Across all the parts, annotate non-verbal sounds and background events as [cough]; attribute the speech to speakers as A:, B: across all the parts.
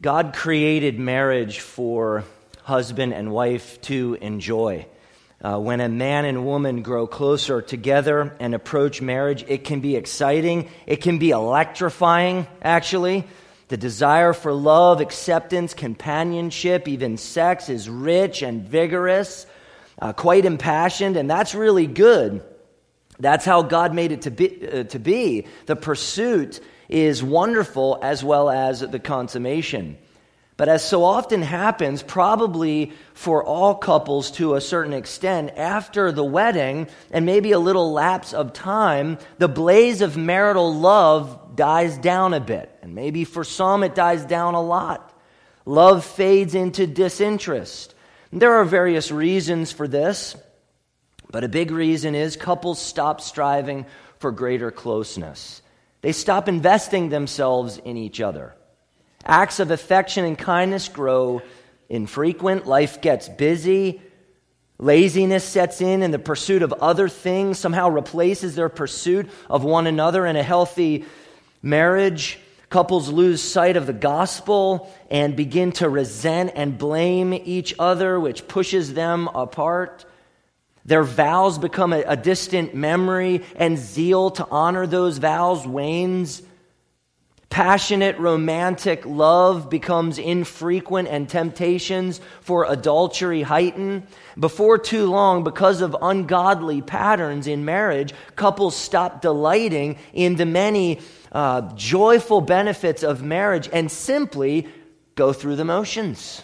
A: God created marriage for husband and wife to enjoy. Uh, when a man and woman grow closer together and approach marriage, it can be exciting. It can be electrifying, actually. The desire for love, acceptance, companionship, even sex is rich and vigorous, uh, quite impassioned, and that's really good. That's how God made it to be, uh, to be. The pursuit is wonderful as well as the consummation. But as so often happens, probably for all couples to a certain extent, after the wedding and maybe a little lapse of time, the blaze of marital love dies down a bit. And maybe for some it dies down a lot. Love fades into disinterest. There are various reasons for this, but a big reason is couples stop striving for greater closeness. They stop investing themselves in each other. Acts of affection and kindness grow infrequent. Life gets busy. Laziness sets in, and the pursuit of other things somehow replaces their pursuit of one another in a healthy marriage. Couples lose sight of the gospel and begin to resent and blame each other, which pushes them apart. Their vows become a, a distant memory, and zeal to honor those vows wanes. Passionate romantic love becomes infrequent and temptations for adultery heighten. Before too long, because of ungodly patterns in marriage, couples stop delighting in the many uh, joyful benefits of marriage and simply go through the motions.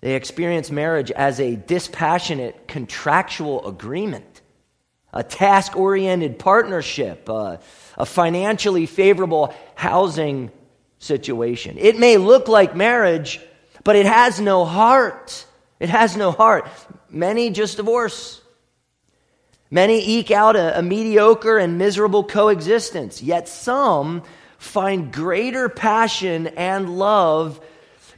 A: They experience marriage as a dispassionate contractual agreement a task oriented partnership, a financially favorable housing situation. It may look like marriage, but it has no heart. It has no heart. Many just divorce. Many eke out a, a mediocre and miserable coexistence, yet some find greater passion and love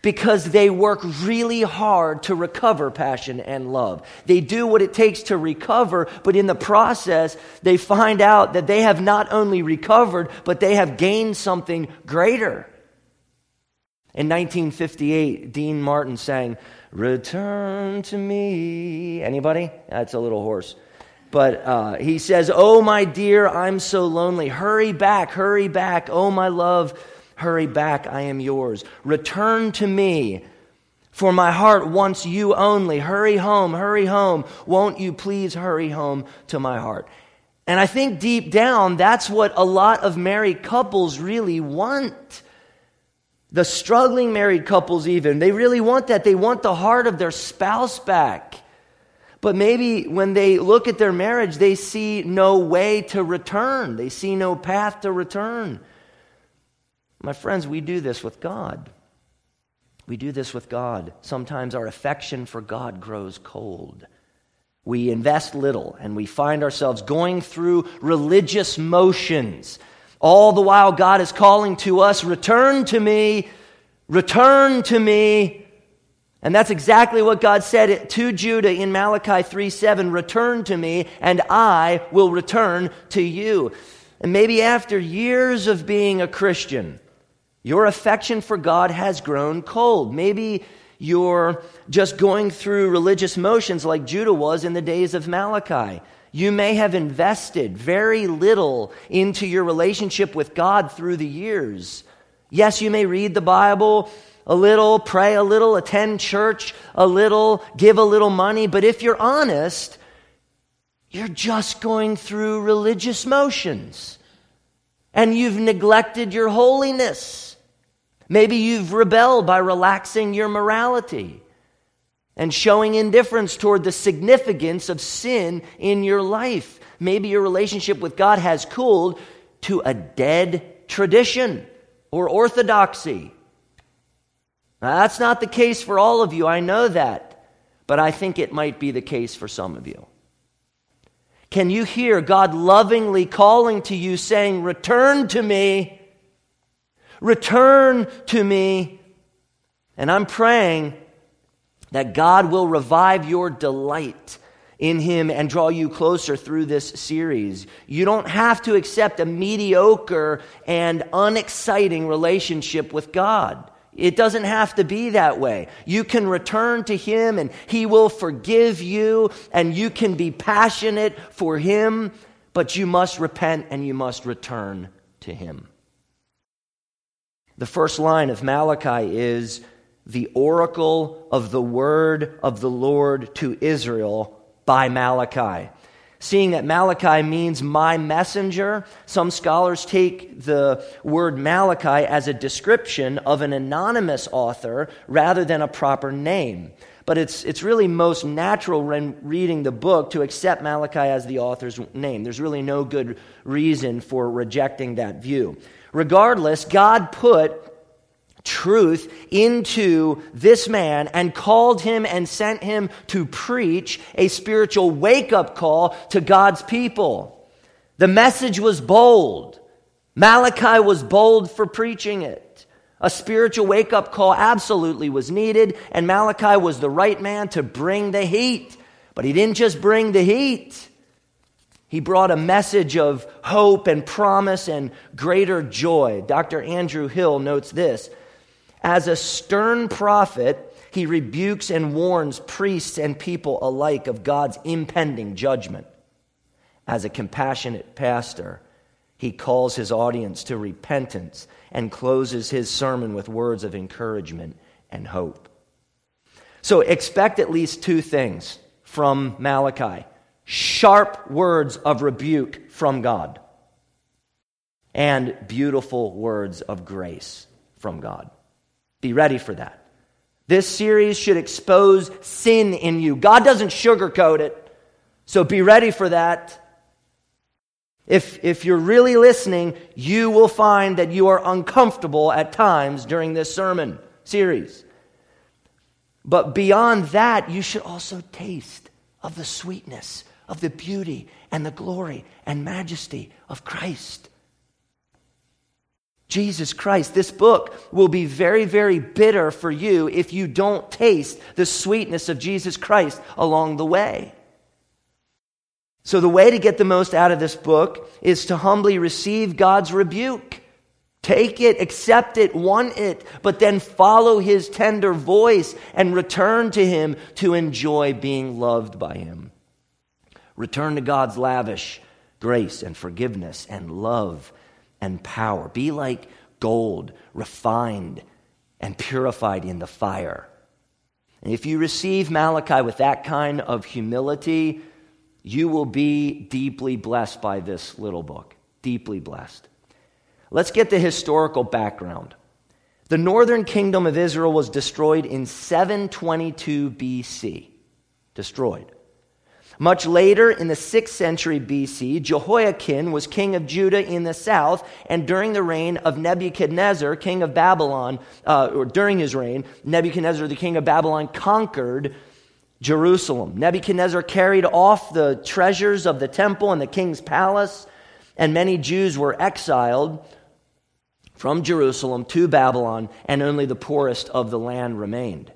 A: because they work really hard to recover passion and love. They do what it takes to recover, but in the process, they find out that they have not only recovered, but they have gained something greater. In 1958, Dean Martin sang, Return to me. Anybody? That's a little hoarse. But uh, he says, Oh, my dear, I'm so lonely. Hurry back, hurry back. Oh, my love, Hurry back, I am yours. Return to me, for my heart wants you only. Hurry home, hurry home. Won't you please hurry home to my heart? And I think deep down, that's what a lot of married couples really want. The struggling married couples, even, they really want that. They want the heart of their spouse back. But maybe when they look at their marriage, they see no way to return, they see no path to return. My friends, we do this with God. We do this with God. Sometimes our affection for God grows cold. We invest little and we find ourselves going through religious motions. All the while, God is calling to us, Return to me, return to me. And that's exactly what God said to Judah in Malachi 3 7 Return to me, and I will return to you. And maybe after years of being a Christian, your affection for God has grown cold. Maybe you're just going through religious motions like Judah was in the days of Malachi. You may have invested very little into your relationship with God through the years. Yes, you may read the Bible a little, pray a little, attend church a little, give a little money, but if you're honest, you're just going through religious motions and you've neglected your holiness. Maybe you've rebelled by relaxing your morality and showing indifference toward the significance of sin in your life. Maybe your relationship with God has cooled to a dead tradition or orthodoxy. Now, that's not the case for all of you, I know that, but I think it might be the case for some of you. Can you hear God lovingly calling to you, saying, Return to me? Return to me. And I'm praying that God will revive your delight in Him and draw you closer through this series. You don't have to accept a mediocre and unexciting relationship with God. It doesn't have to be that way. You can return to Him and He will forgive you, and you can be passionate for Him, but you must repent and you must return to Him. The first line of Malachi is the oracle of the word of the Lord to Israel by Malachi. Seeing that Malachi means my messenger, some scholars take the word Malachi as a description of an anonymous author rather than a proper name. But it's, it's really most natural when reading the book to accept Malachi as the author's name. There's really no good reason for rejecting that view. Regardless, God put truth into this man and called him and sent him to preach a spiritual wake up call to God's people. The message was bold. Malachi was bold for preaching it. A spiritual wake up call absolutely was needed, and Malachi was the right man to bring the heat. But he didn't just bring the heat. He brought a message of hope and promise and greater joy. Dr. Andrew Hill notes this as a stern prophet, he rebukes and warns priests and people alike of God's impending judgment. As a compassionate pastor, he calls his audience to repentance and closes his sermon with words of encouragement and hope. So expect at least two things from Malachi sharp words of rebuke from God, and beautiful words of grace from God. Be ready for that. This series should expose sin in you. God doesn't sugarcoat it, so be ready for that. If, if you're really listening, you will find that you are uncomfortable at times during this sermon series. But beyond that, you should also taste of the sweetness, of the beauty, and the glory and majesty of Christ. Jesus Christ. This book will be very, very bitter for you if you don't taste the sweetness of Jesus Christ along the way. So, the way to get the most out of this book is to humbly receive God's rebuke. Take it, accept it, want it, but then follow his tender voice and return to him to enjoy being loved by him. Return to God's lavish grace and forgiveness and love and power. Be like gold, refined and purified in the fire. And if you receive Malachi with that kind of humility, you will be deeply blessed by this little book. Deeply blessed. Let's get the historical background. The northern kingdom of Israel was destroyed in 722 BC. Destroyed. Much later, in the 6th century BC, Jehoiakim was king of Judah in the south, and during the reign of Nebuchadnezzar, king of Babylon, uh, or during his reign, Nebuchadnezzar, the king of Babylon, conquered Jerusalem. Nebuchadnezzar carried off the treasures of the temple and the king's palace, and many Jews were exiled from Jerusalem to Babylon, and only the poorest of the land remained.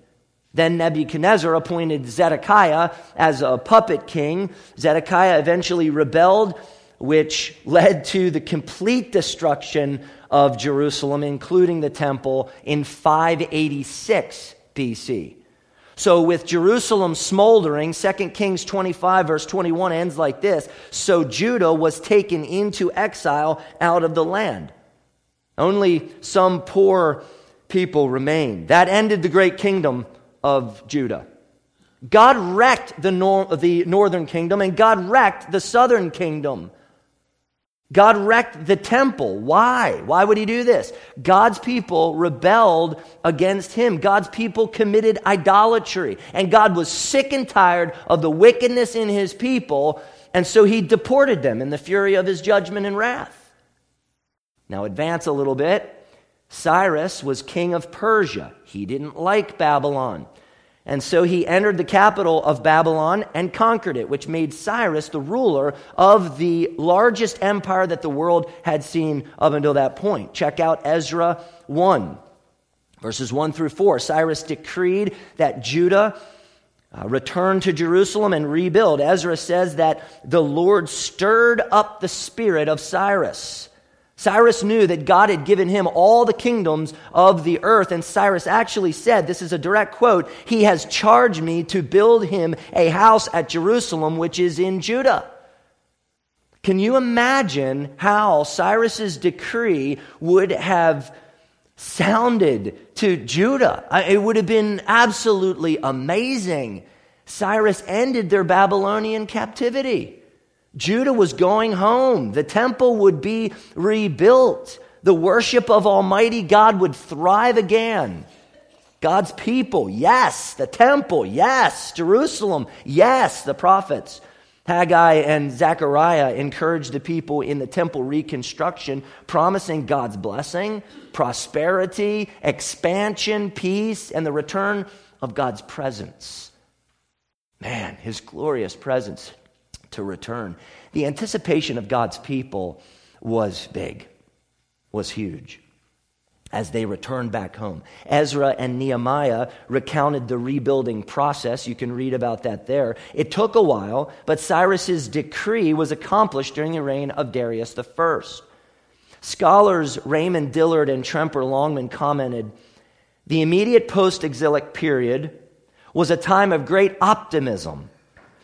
A: Then Nebuchadnezzar appointed Zedekiah as a puppet king. Zedekiah eventually rebelled, which led to the complete destruction of Jerusalem, including the temple, in 586 BC. So, with Jerusalem smoldering, 2 Kings 25, verse 21 ends like this So Judah was taken into exile out of the land. Only some poor people remained. That ended the great kingdom of Judah. God wrecked the, nor- the northern kingdom and God wrecked the southern kingdom. God wrecked the temple. Why? Why would he do this? God's people rebelled against him. God's people committed idolatry. And God was sick and tired of the wickedness in his people. And so he deported them in the fury of his judgment and wrath. Now, advance a little bit. Cyrus was king of Persia. He didn't like Babylon. And so he entered the capital of Babylon and conquered it, which made Cyrus the ruler of the largest empire that the world had seen up until that point. Check out Ezra 1, verses 1 through 4. Cyrus decreed that Judah uh, return to Jerusalem and rebuild. Ezra says that the Lord stirred up the spirit of Cyrus. Cyrus knew that God had given him all the kingdoms of the earth, and Cyrus actually said, This is a direct quote, He has charged me to build him a house at Jerusalem, which is in Judah. Can you imagine how Cyrus's decree would have sounded to Judah? It would have been absolutely amazing. Cyrus ended their Babylonian captivity. Judah was going home. The temple would be rebuilt. The worship of Almighty God would thrive again. God's people, yes. The temple, yes. Jerusalem, yes. The prophets. Haggai and Zechariah encouraged the people in the temple reconstruction, promising God's blessing, prosperity, expansion, peace, and the return of God's presence. Man, his glorious presence to return. The anticipation of God's people was big, was huge as they returned back home. Ezra and Nehemiah recounted the rebuilding process. You can read about that there. It took a while, but Cyrus's decree was accomplished during the reign of Darius I. Scholars Raymond Dillard and Tremper Longman commented the immediate post exilic period was a time of great optimism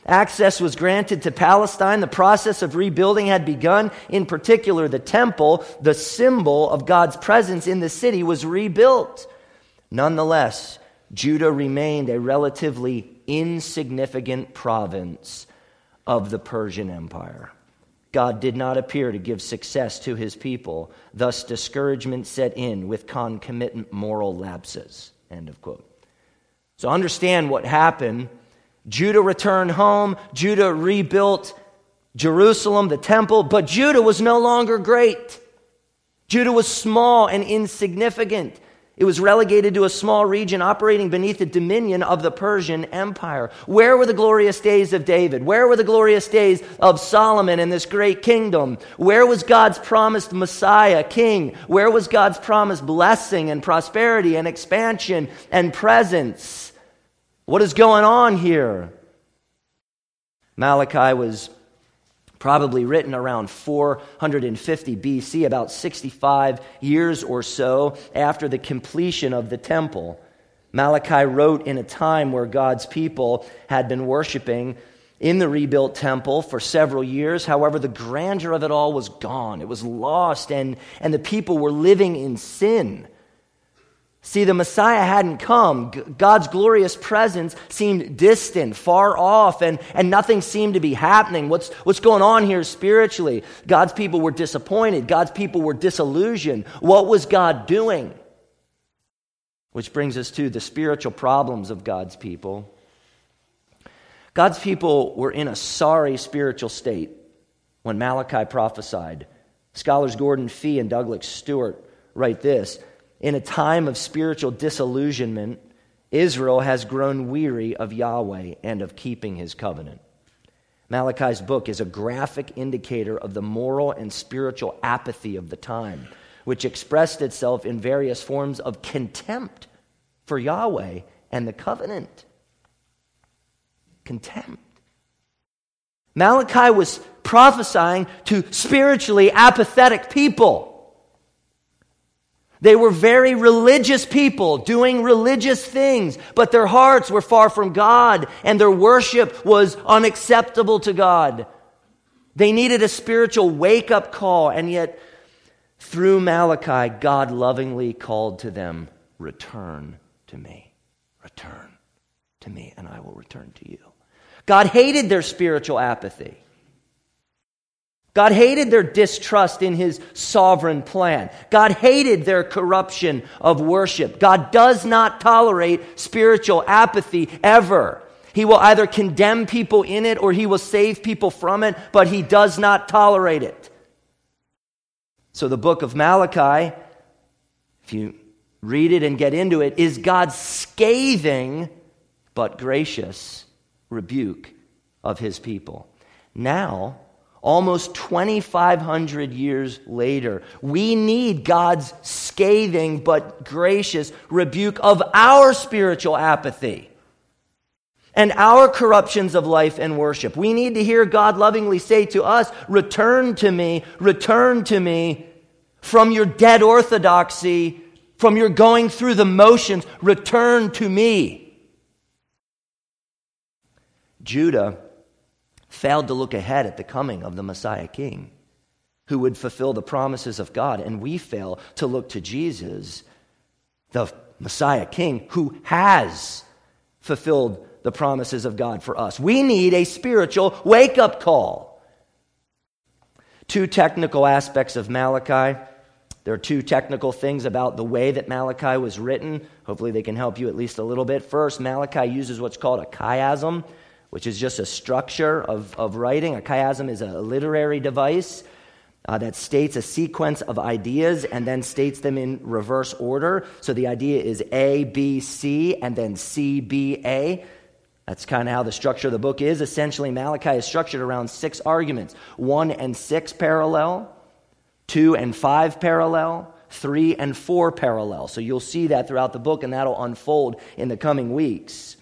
A: Access was granted to Palestine. The process of rebuilding had begun. In particular, the temple, the symbol of God's presence in the city, was rebuilt. Nonetheless, Judah remained a relatively insignificant province of the Persian Empire. God did not appear to give success to his people. Thus, discouragement set in with concomitant moral lapses. End of quote. So, understand what happened Judah returned home. Judah rebuilt Jerusalem, the temple, but Judah was no longer great. Judah was small and insignificant. It was relegated to a small region operating beneath the dominion of the Persian Empire. Where were the glorious days of David? Where were the glorious days of Solomon and this great kingdom? Where was God's promised Messiah, king? Where was God's promised blessing and prosperity and expansion and presence? What is going on here? Malachi was probably written around 450 BC, about 65 years or so after the completion of the temple. Malachi wrote in a time where God's people had been worshiping in the rebuilt temple for several years. However, the grandeur of it all was gone. It was lost, and, and the people were living in sin. See, the Messiah hadn't come. God's glorious presence seemed distant, far off, and, and nothing seemed to be happening. What's, what's going on here spiritually? God's people were disappointed. God's people were disillusioned. What was God doing? Which brings us to the spiritual problems of God's people. God's people were in a sorry spiritual state when Malachi prophesied. Scholars Gordon Fee and Douglas Stuart write this in a time of spiritual disillusionment, Israel has grown weary of Yahweh and of keeping his covenant. Malachi's book is a graphic indicator of the moral and spiritual apathy of the time, which expressed itself in various forms of contempt for Yahweh and the covenant. Contempt. Malachi was prophesying to spiritually apathetic people. They were very religious people doing religious things, but their hearts were far from God and their worship was unacceptable to God. They needed a spiritual wake up call, and yet through Malachi, God lovingly called to them, Return to me. Return to me, and I will return to you. God hated their spiritual apathy. God hated their distrust in his sovereign plan. God hated their corruption of worship. God does not tolerate spiritual apathy ever. He will either condemn people in it or he will save people from it, but he does not tolerate it. So the book of Malachi, if you read it and get into it, is God's scathing but gracious rebuke of his people. Now, almost 2,500 years later. We need God's scathing but gracious rebuke of our spiritual apathy. and our corruptions of life and worship. We need to hear God lovingly say to us, Return to me, return to me from your dead orthodoxy, from your going through the motions, return to me. Judah failed to look ahead at the coming of the Messiah King who would fulfill the promises of God, and we fail to look to Jesus, the Messiah King, who has fulfilled the promises of God for us. We need a spiritual wake up call. Two technical aspects of Malachi. There are two technical things about the way that Malachi was written. Hopefully, they can help you at least a little bit. First, Malachi uses what's called a chiasm, which is just a structure of, of writing. A chiasm is a literary device uh, that states a sequence of ideas and then states them in reverse order. So the idea is A, B, C, and then C, B, A. That's kind of how the structure of the book is. Essentially, Malachi is structured around six arguments one and six parallel, two and five parallel, three and four parallel. So you'll see that throughout the book, and that'll unfold in the coming weeks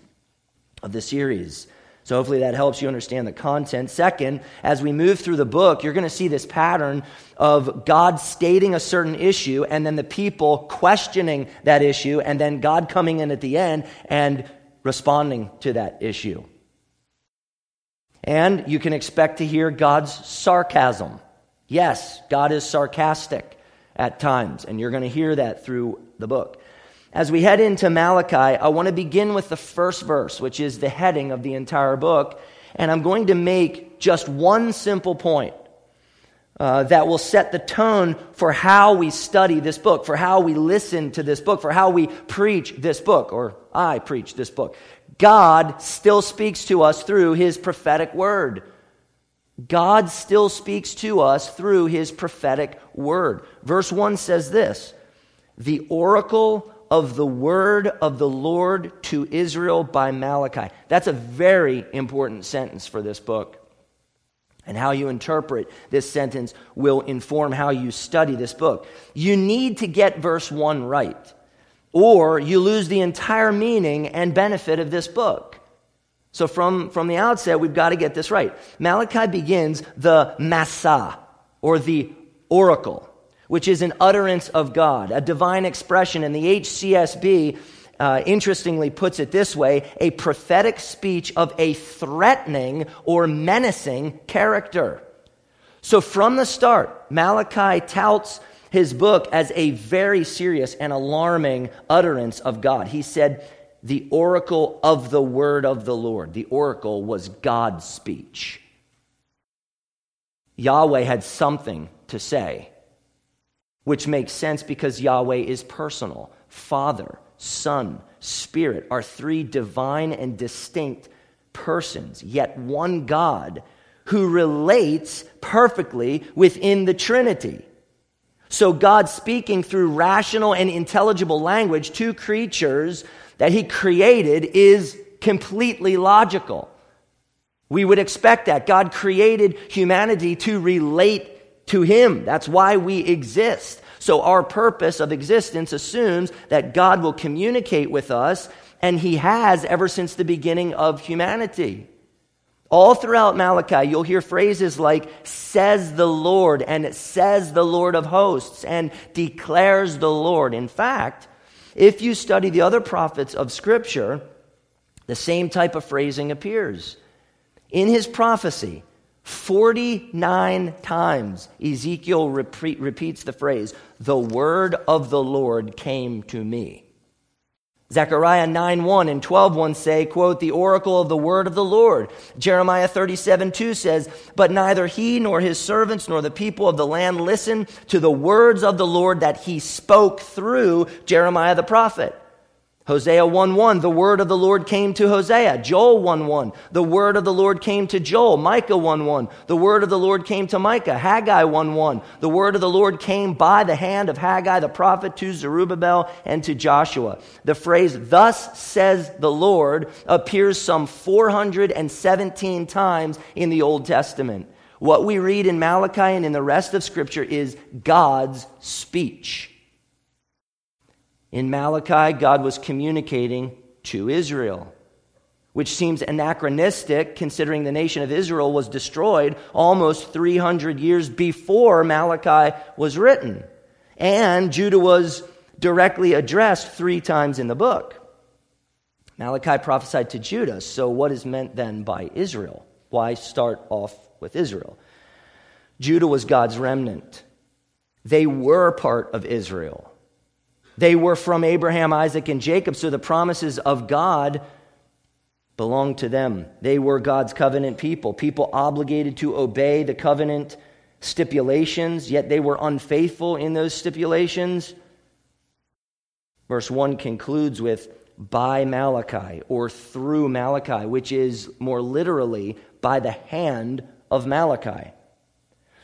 A: of the series. So hopefully that helps you understand the content. Second, as we move through the book, you're going to see this pattern of God stating a certain issue and then the people questioning that issue and then God coming in at the end and responding to that issue. And you can expect to hear God's sarcasm. Yes, God is sarcastic at times, and you're going to hear that through the book. As we head into Malachi, I want to begin with the first verse, which is the heading of the entire book, and I'm going to make just one simple point uh, that will set the tone for how we study this book, for how we listen to this book, for how we preach this book, or I preach this book. God still speaks to us through his prophetic word. God still speaks to us through his prophetic word. Verse 1 says this The oracle of the word of the Lord to Israel by Malachi. That's a very important sentence for this book. And how you interpret this sentence will inform how you study this book. You need to get verse 1 right, or you lose the entire meaning and benefit of this book. So, from, from the outset, we've got to get this right. Malachi begins the Massa, or the oracle, which is an utterance of God, a divine expression. And the HCSB uh, interestingly puts it this way a prophetic speech of a threatening or menacing character. So from the start, Malachi touts his book as a very serious and alarming utterance of God. He said, the oracle of the word of the Lord. The oracle was God's speech. Yahweh had something to say, which makes sense because Yahweh is personal, Father, Son, Spirit are three divine and distinct persons, yet one God who relates perfectly within the Trinity. So, God speaking through rational and intelligible language to creatures that He created is completely logical. We would expect that. God created humanity to relate to Him. That's why we exist. So our purpose of existence assumes that God will communicate with us, and He has ever since the beginning of humanity. All throughout Malachi, you'll hear phrases like, says the Lord, and says the Lord of hosts, and declares the Lord. In fact, if you study the other prophets of Scripture, the same type of phrasing appears. In his prophecy, 49 times Ezekiel repeat, repeats the phrase, the word of the Lord came to me. Zechariah 9 1 and 12 1 say, quote, the oracle of the word of the Lord. Jeremiah 37 2 says, But neither he nor his servants nor the people of the land listened to the words of the Lord that he spoke through Jeremiah the prophet. Hosea 1 1, the word of the Lord came to Hosea. Joel 1 1, the word of the Lord came to Joel. Micah 1 1, the word of the Lord came to Micah. Haggai 1 1, the word of the Lord came by the hand of Haggai the prophet to Zerubbabel and to Joshua. The phrase, thus says the Lord, appears some 417 times in the Old Testament. What we read in Malachi and in the rest of Scripture is God's speech. In Malachi, God was communicating to Israel. which seems anachronistic considering the nation of Israel was destroyed almost 300 years before Malachi was written. And Judah was directly addressed three times in the book. Malachi prophesied to Judah, so what is meant then by Israel? Why start off with Israel? Judah was God's remnant. They were part of Israel. They were from Abraham, Isaac, and Jacob, so the promises of God belonged to them. They were God's covenant people, people obligated to obey the covenant stipulations, yet they were unfaithful in those stipulations. Verse 1 concludes with by Malachi or through Malachi, which is more literally by the hand of Malachi.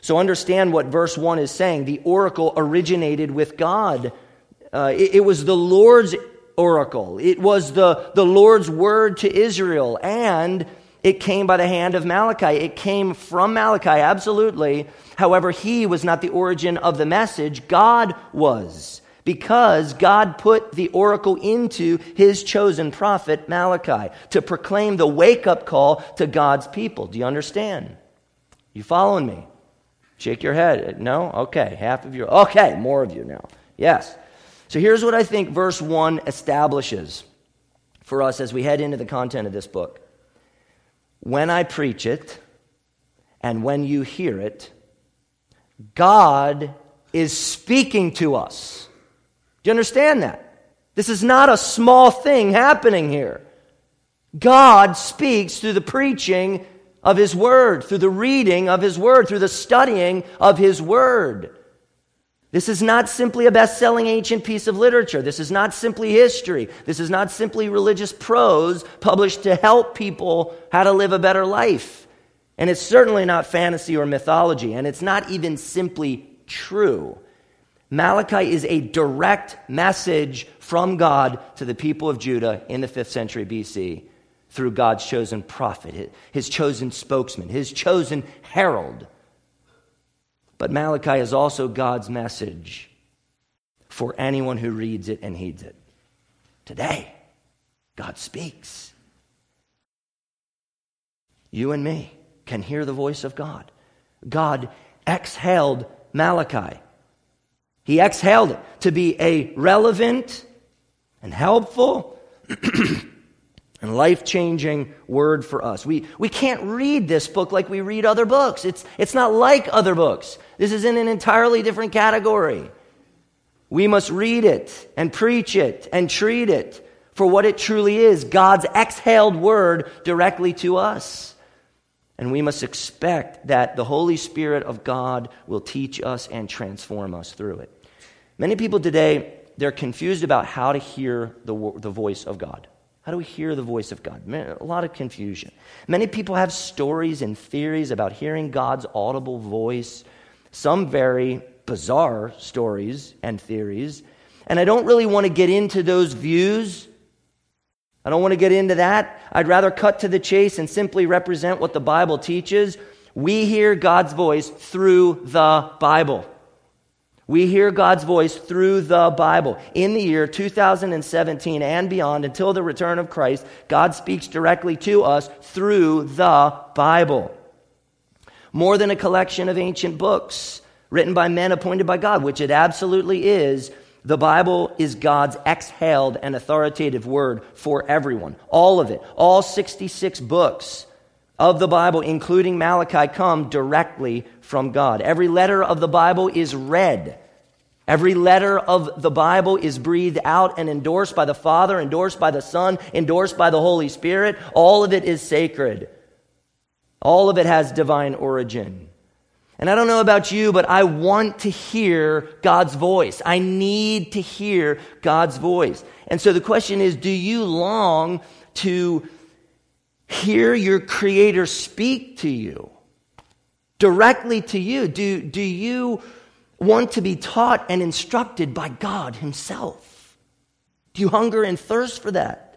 A: So understand what verse 1 is saying. The oracle originated with God. Uh, it, it was the Lord's oracle. It was the, the Lord's word to Israel, and it came by the hand of Malachi. It came from Malachi, absolutely. However, he was not the origin of the message, God was. Because God put the oracle into his chosen prophet, Malachi, to proclaim the wake up call to God's people. Do you understand? You following me? Shake your head. No? Okay. Half of you. Okay. More of you now. Yes. So here's what I think verse 1 establishes for us as we head into the content of this book. When I preach it and when you hear it, God is speaking to us. Do you understand that? This is not a small thing happening here. God speaks through the preaching of His Word, through the reading of His Word, through the studying of His Word. This is not simply a best selling ancient piece of literature. This is not simply history. This is not simply religious prose published to help people how to live a better life. And it's certainly not fantasy or mythology, and it's not even simply true. Malachi is a direct message from God to the people of Judah in the 5th century BC through God's chosen prophet, his chosen spokesman, his chosen herald. But Malachi is also God's message for anyone who reads it and heeds it. Today, God speaks. You and me can hear the voice of God. God exhaled Malachi. He exhaled it to be a relevant and helpful [clears throat] and life changing word for us. We, we can't read this book like we read other books. It's, it's not like other books. This is in an entirely different category. We must read it and preach it and treat it for what it truly is God's exhaled word directly to us. And we must expect that the Holy Spirit of God will teach us and transform us through it. Many people today, they're confused about how to hear the, the voice of God. How do we hear the voice of God? A lot of confusion. Many people have stories and theories about hearing God's audible voice, some very bizarre stories and theories. And I don't really want to get into those views. I don't want to get into that. I'd rather cut to the chase and simply represent what the Bible teaches. We hear God's voice through the Bible. We hear God's voice through the Bible. In the year 2017 and beyond, until the return of Christ, God speaks directly to us through the Bible. More than a collection of ancient books written by men appointed by God, which it absolutely is, the Bible is God's exhaled and authoritative word for everyone. All of it. All 66 books of the Bible, including Malachi, come directly from God. Every letter of the Bible is read. Every letter of the Bible is breathed out and endorsed by the Father, endorsed by the Son, endorsed by the Holy Spirit. All of it is sacred. All of it has divine origin. And I don't know about you, but I want to hear God's voice. I need to hear God's voice. And so the question is do you long to hear your Creator speak to you, directly to you? Do, do you want to be taught and instructed by God Himself? Do you hunger and thirst for that?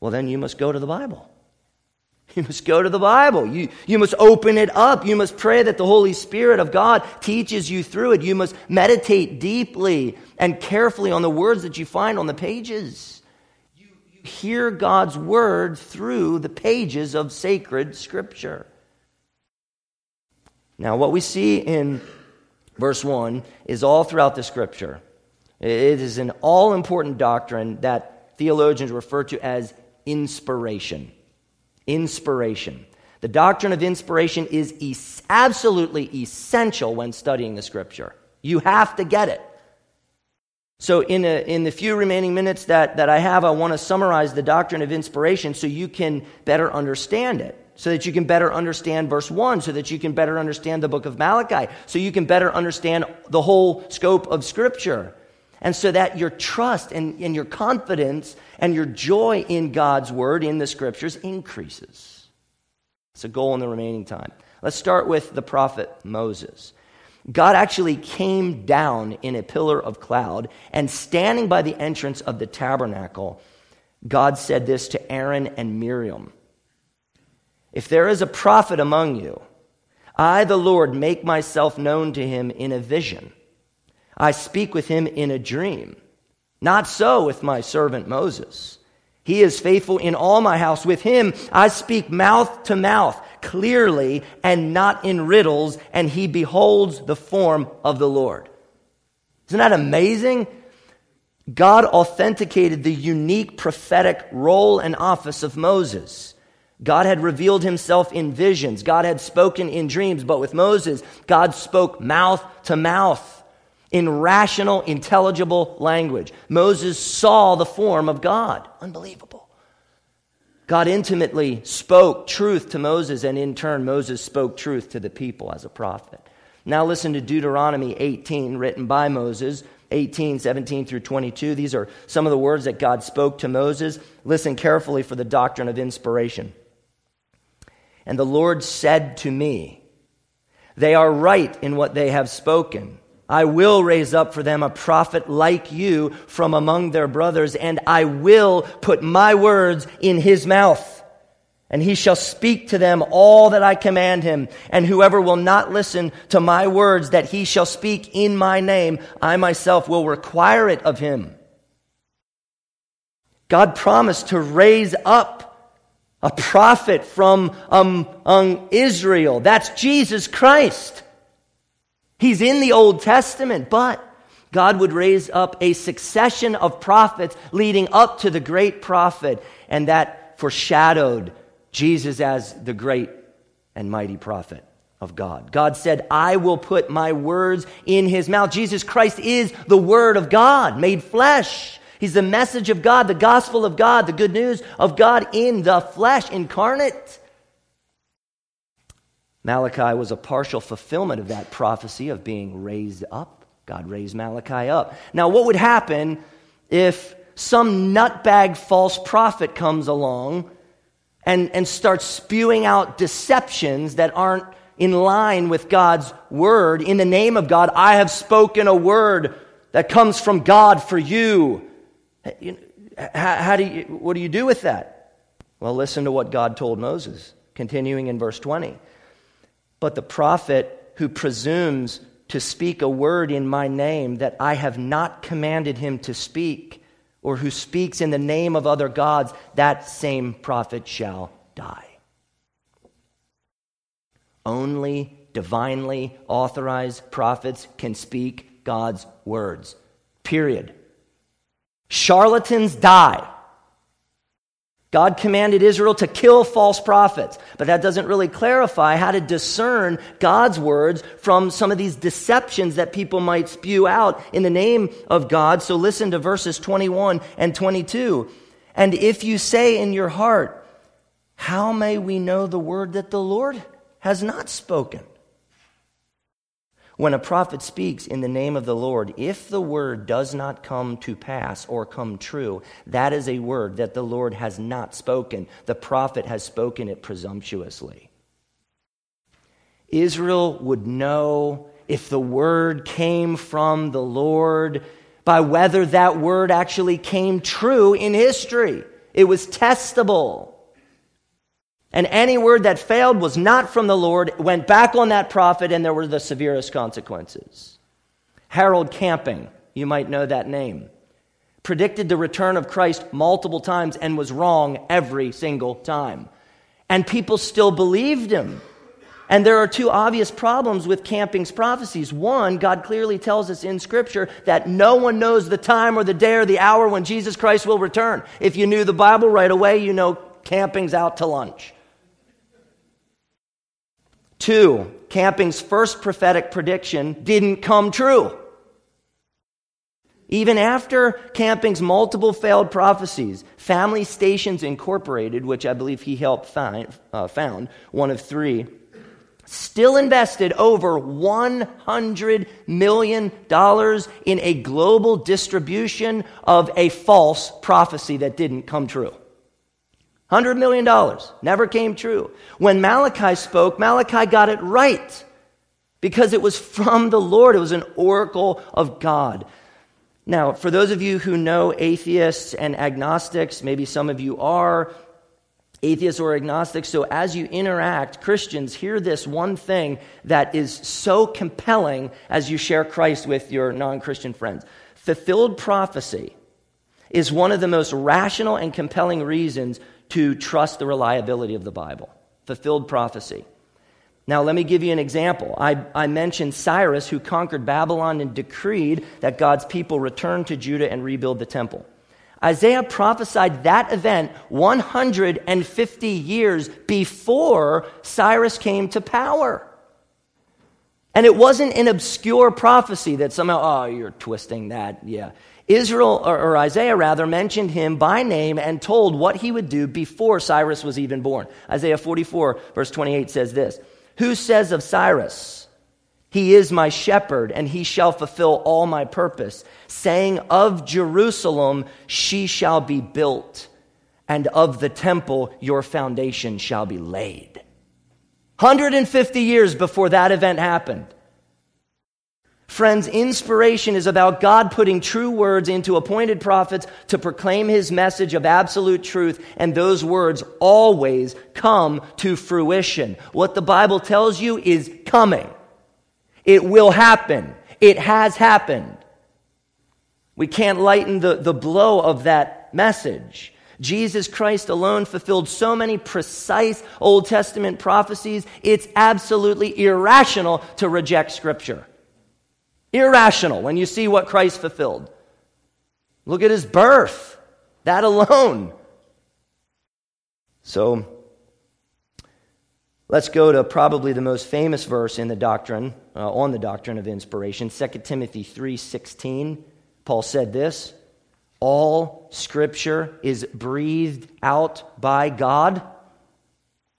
A: Well, then you must go to the Bible. [laughs] You must go to the Bible. You, you must open it up. You must pray that the Holy Spirit of God teaches you through it. You must meditate deeply and carefully on the words that you find on the pages. You, you hear God's word through the pages of sacred scripture. Now, what we see in verse 1 is all throughout the scripture. It is an all important doctrine that theologians refer to as inspiration. Inspiration. The doctrine of inspiration is es- absolutely essential when studying the scripture. You have to get it. So, in, a, in the few remaining minutes that, that I have, I want to summarize the doctrine of inspiration so you can better understand it. So that you can better understand verse 1, so that you can better understand the book of Malachi, so you can better understand the whole scope of Scripture. And so that your trust and, and your confidence and your joy in God's word, in the Scriptures, increases. It's a goal in the remaining time. Let's start with the prophet Moses. God actually came down in a pillar of cloud, and standing by the entrance of the tabernacle, God said this to Aaron and Miriam If there is a prophet among you, I, the Lord, make myself known to him in a vision. I speak with him in a dream. Not so with my servant Moses. He is faithful in all my house. With him I speak mouth to mouth clearly and not in riddles, and he beholds the form of the Lord. Isn't that amazing? God authenticated the unique prophetic role and office of Moses. God had revealed himself in visions. God had spoken in dreams. But with Moses, God spoke mouth to mouth in rational, intelligible language. Moses saw the form of God. Unbelievable. God intimately spoke truth to Moses, and in turn, Moses spoke truth to the people as a prophet. Now, listen to Deuteronomy 18, written by Moses, 18, 17 through 22. These are some of the words that God spoke to Moses. Listen carefully for the doctrine of inspiration. And the Lord said to me, They are right in what they have spoken. I will raise up for them a prophet like you from among their brothers, and I will put my words in his mouth. And he shall speak to them all that I command him. And whoever will not listen to my words that he shall speak in my name, I myself will require it of him. God promised to raise up a prophet from um, um, Israel. That's Jesus Christ. He's in the Old Testament, but God would raise up a succession of prophets leading up to the great prophet, and that foreshadowed Jesus as the great and mighty prophet of God. God said, I will put my words in his mouth. Jesus Christ is the Word of God made flesh. He's the message of God, the gospel of God, the good news of God in the flesh, incarnate. Malachi was a partial fulfillment of that prophecy of being raised up. God raised Malachi up. Now, what would happen if some nutbag false prophet comes along and, and starts spewing out deceptions that aren't in line with God's word? In the name of God, I have spoken a word that comes from God for you. How, how do you, what do you do with that? Well, listen to what God told Moses, continuing in verse 20. But the prophet who presumes to speak a word in my name that I have not commanded him to speak, or who speaks in the name of other gods, that same prophet shall die. Only divinely authorized prophets can speak God's words. Period. Charlatans die. God commanded Israel to kill false prophets, but that doesn't really clarify how to discern God's words from some of these deceptions that people might spew out in the name of God. So listen to verses 21 and 22. And if you say in your heart, How may we know the word that the Lord has not spoken? When a prophet speaks in the name of the Lord, if the word does not come to pass or come true, that is a word that the Lord has not spoken. The prophet has spoken it presumptuously. Israel would know if the word came from the Lord by whether that word actually came true in history. It was testable. And any word that failed was not from the Lord, went back on that prophet, and there were the severest consequences. Harold Camping, you might know that name. predicted the return of Christ multiple times and was wrong every single time. And people still believed him. And there are two obvious problems with Camping's prophecies. One, God clearly tells us in Scripture that no one knows the time or the day or the hour when Jesus Christ will return. If you knew the Bible right away, you know Camping's out to lunch. Two, Camping's first prophetic prediction didn't come true. Even after Camping's multiple failed prophecies, Family Stations Incorporated, which I believe he helped find, uh, found, one of three, still invested over $100 million in a global distribution of a false prophecy that didn't come true. $100 million never came true. When Malachi spoke, Malachi got it right because it was from the Lord, it was an oracle of God. Now, for those of you who know atheists and agnostics, maybe some of you are atheists or agnostics, so as you interact, Christians hear this one thing that is so compelling as you share Christ with your non Christian friends. Fulfilled prophecy is one of the most rational and compelling reasons to trust the reliability of the Bible. Fulfilled prophecy. Now, let me give you an example. I, I, mentioned Cyrus, who conquered Babylon and decreed that God's people return to Judah and rebuild the temple. Isaiah prophesied that event 150 years before Cyrus came to power. And it wasn't an obscure prophecy that somehow, oh, you're twisting that. Yeah. Israel, or, or, Isaiah rather, mentioned him by name and told what he would do before Cyrus was even born. Isaiah 44, verse 28 says this Who says of Cyrus, He is my shepherd, and he shall fulfill all my purpose, saying, Of Jerusalem she shall be built, and of the temple your foundation shall be laid. 150 years before that event happened. Friends, inspiration is about God putting true words into appointed prophets to proclaim his message of absolute truth, and those words always come to fruition. What the Bible tells you is coming. It will happen. It has happened. We can't lighten the, the blow of that message. Jesus Christ alone fulfilled so many precise Old Testament prophecies, it's absolutely irrational to reject Scripture. Irrational when you see what Christ fulfilled. Look at his birth, that alone. So, let's go to probably the most famous verse in the doctrine, uh, on the doctrine of inspiration, 2 Timothy 3:16. Paul said this, all scripture is breathed out by God.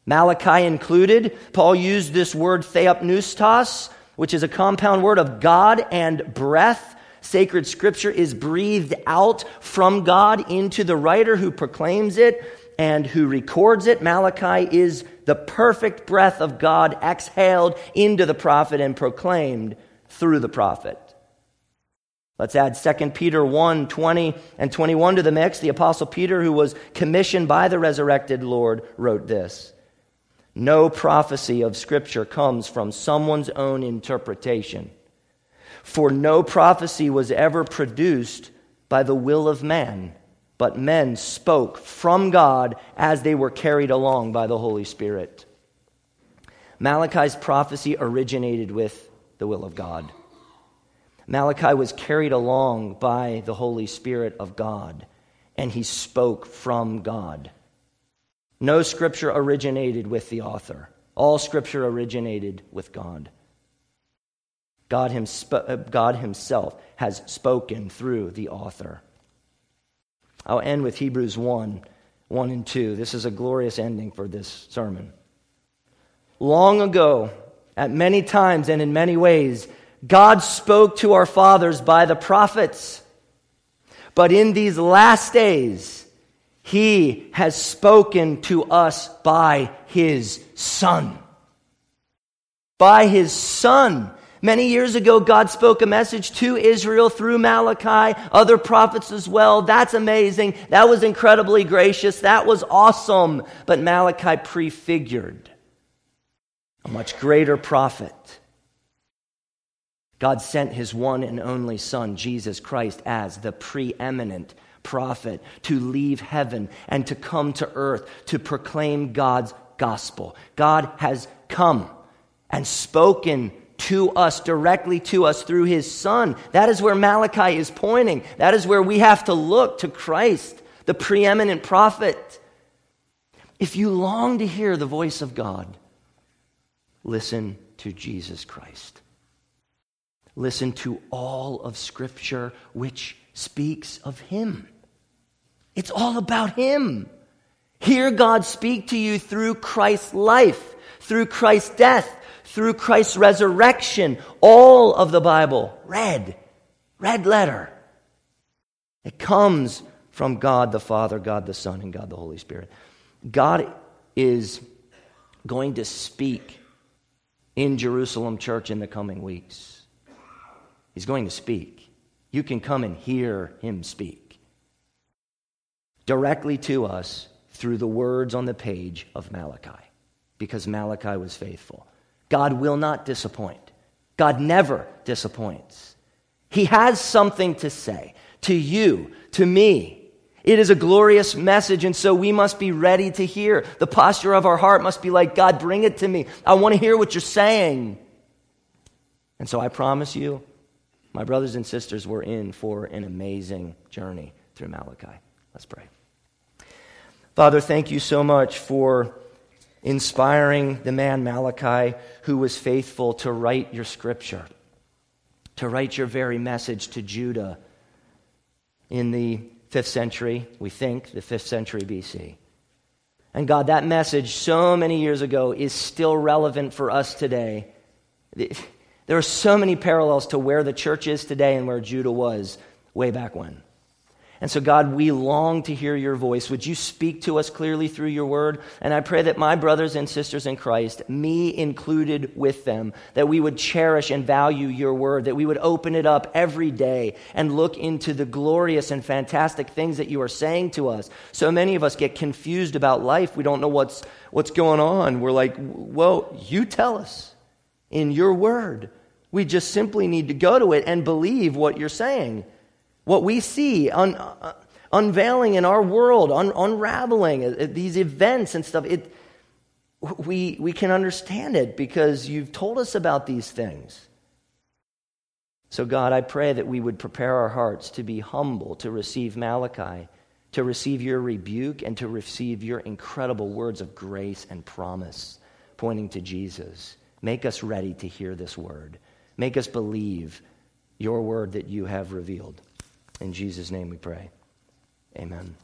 A: Malachi included, Paul used this word theopneustos, which is a compound word of God and breath. Sacred scripture is breathed out from God into the writer who proclaims it and who records it. Malachi is the perfect breath of God exhaled into the prophet and proclaimed through the prophet. Let's add 2 Peter 1 20 and 21 to the mix. The Apostle Peter, who was commissioned by the resurrected Lord, wrote this no prophecy of Scripture comes from someone's own interpretation. For no prophecy was ever produced by the will of man, but men spoke from God as they were carried along by the Holy Spirit. Malachi's prophecy originated with the will of God. Malachi was carried along by the Holy Spirit of God, and he spoke from God. No scripture originated with the author, all scripture originated with God. God, uh, God Himself has spoken through the author. I'll end with Hebrews 1 1 and 2. This is a glorious ending for this sermon. Long ago, at many times and in many ways, God spoke to our fathers by the prophets. But in these last days, he has spoken to us by His Son. By His Son. Many years ago, God spoke a message to Israel through Malachi, other prophets as well. That's amazing. That was incredibly gracious. That was awesome. But Malachi prefigured a much greater prophet God sent his one and only Son, Jesus Christ, as the preeminent prophet to leave heaven and to come to earth to proclaim God's gospel. God has come and spoken to us, directly to us through his Son. That is where Malachi is pointing. That is where we have to look to Christ, the preeminent prophet. If you long to hear the voice of God, listen to Jesus Christ. Listen to all of Scripture which speaks of Him. It's all about Him. Hear God speak to you through Christ's life, through Christ's death, through Christ's resurrection. All of the Bible, red, red letter. It comes from God the Father, God the Son, and God the Holy Spirit. God is going to speak in Jerusalem church in the coming weeks. He's going to speak. You can come and hear him speak directly to us through the words on the page of Malachi, because Malachi was faithful. God will not disappoint. God never disappoints. He has something to say to you, to me. It is a glorious message, and so we must be ready to hear. The posture of our heart must be like, God, bring it to me. I want to hear what you're saying. And so I promise you, my brothers and sisters, we're in for an amazing journey through Malachi. Let's pray. Father, thank you so much for inspiring the man Malachi who was faithful to write your scripture, to write your very message to Judah in the fifth century, we think, the fifth century BC. And God, that message so many years ago is still relevant for us today. There are so many parallels to where the church is today and where Judah was way back when. And so, God, we long to hear your voice. Would you speak to us clearly through your word? And I pray that my brothers and sisters in Christ, me included with them, that we would cherish and value your word, that we would open it up every day and look into the glorious and fantastic things that you are saying to us. So many of us get confused about life. We don't know what's, what's going on. We're like, well, you tell us in your word. We just simply need to go to it and believe what you're saying. What we see un, uh, unveiling in our world, un, unraveling uh, these events and stuff, it, we, we can understand it because you've told us about these things. So, God, I pray that we would prepare our hearts to be humble, to receive Malachi, to receive your rebuke, and to receive your incredible words of grace and promise pointing to Jesus. Make us ready to hear this word. Make us believe your word that you have revealed. In Jesus' name we pray. Amen.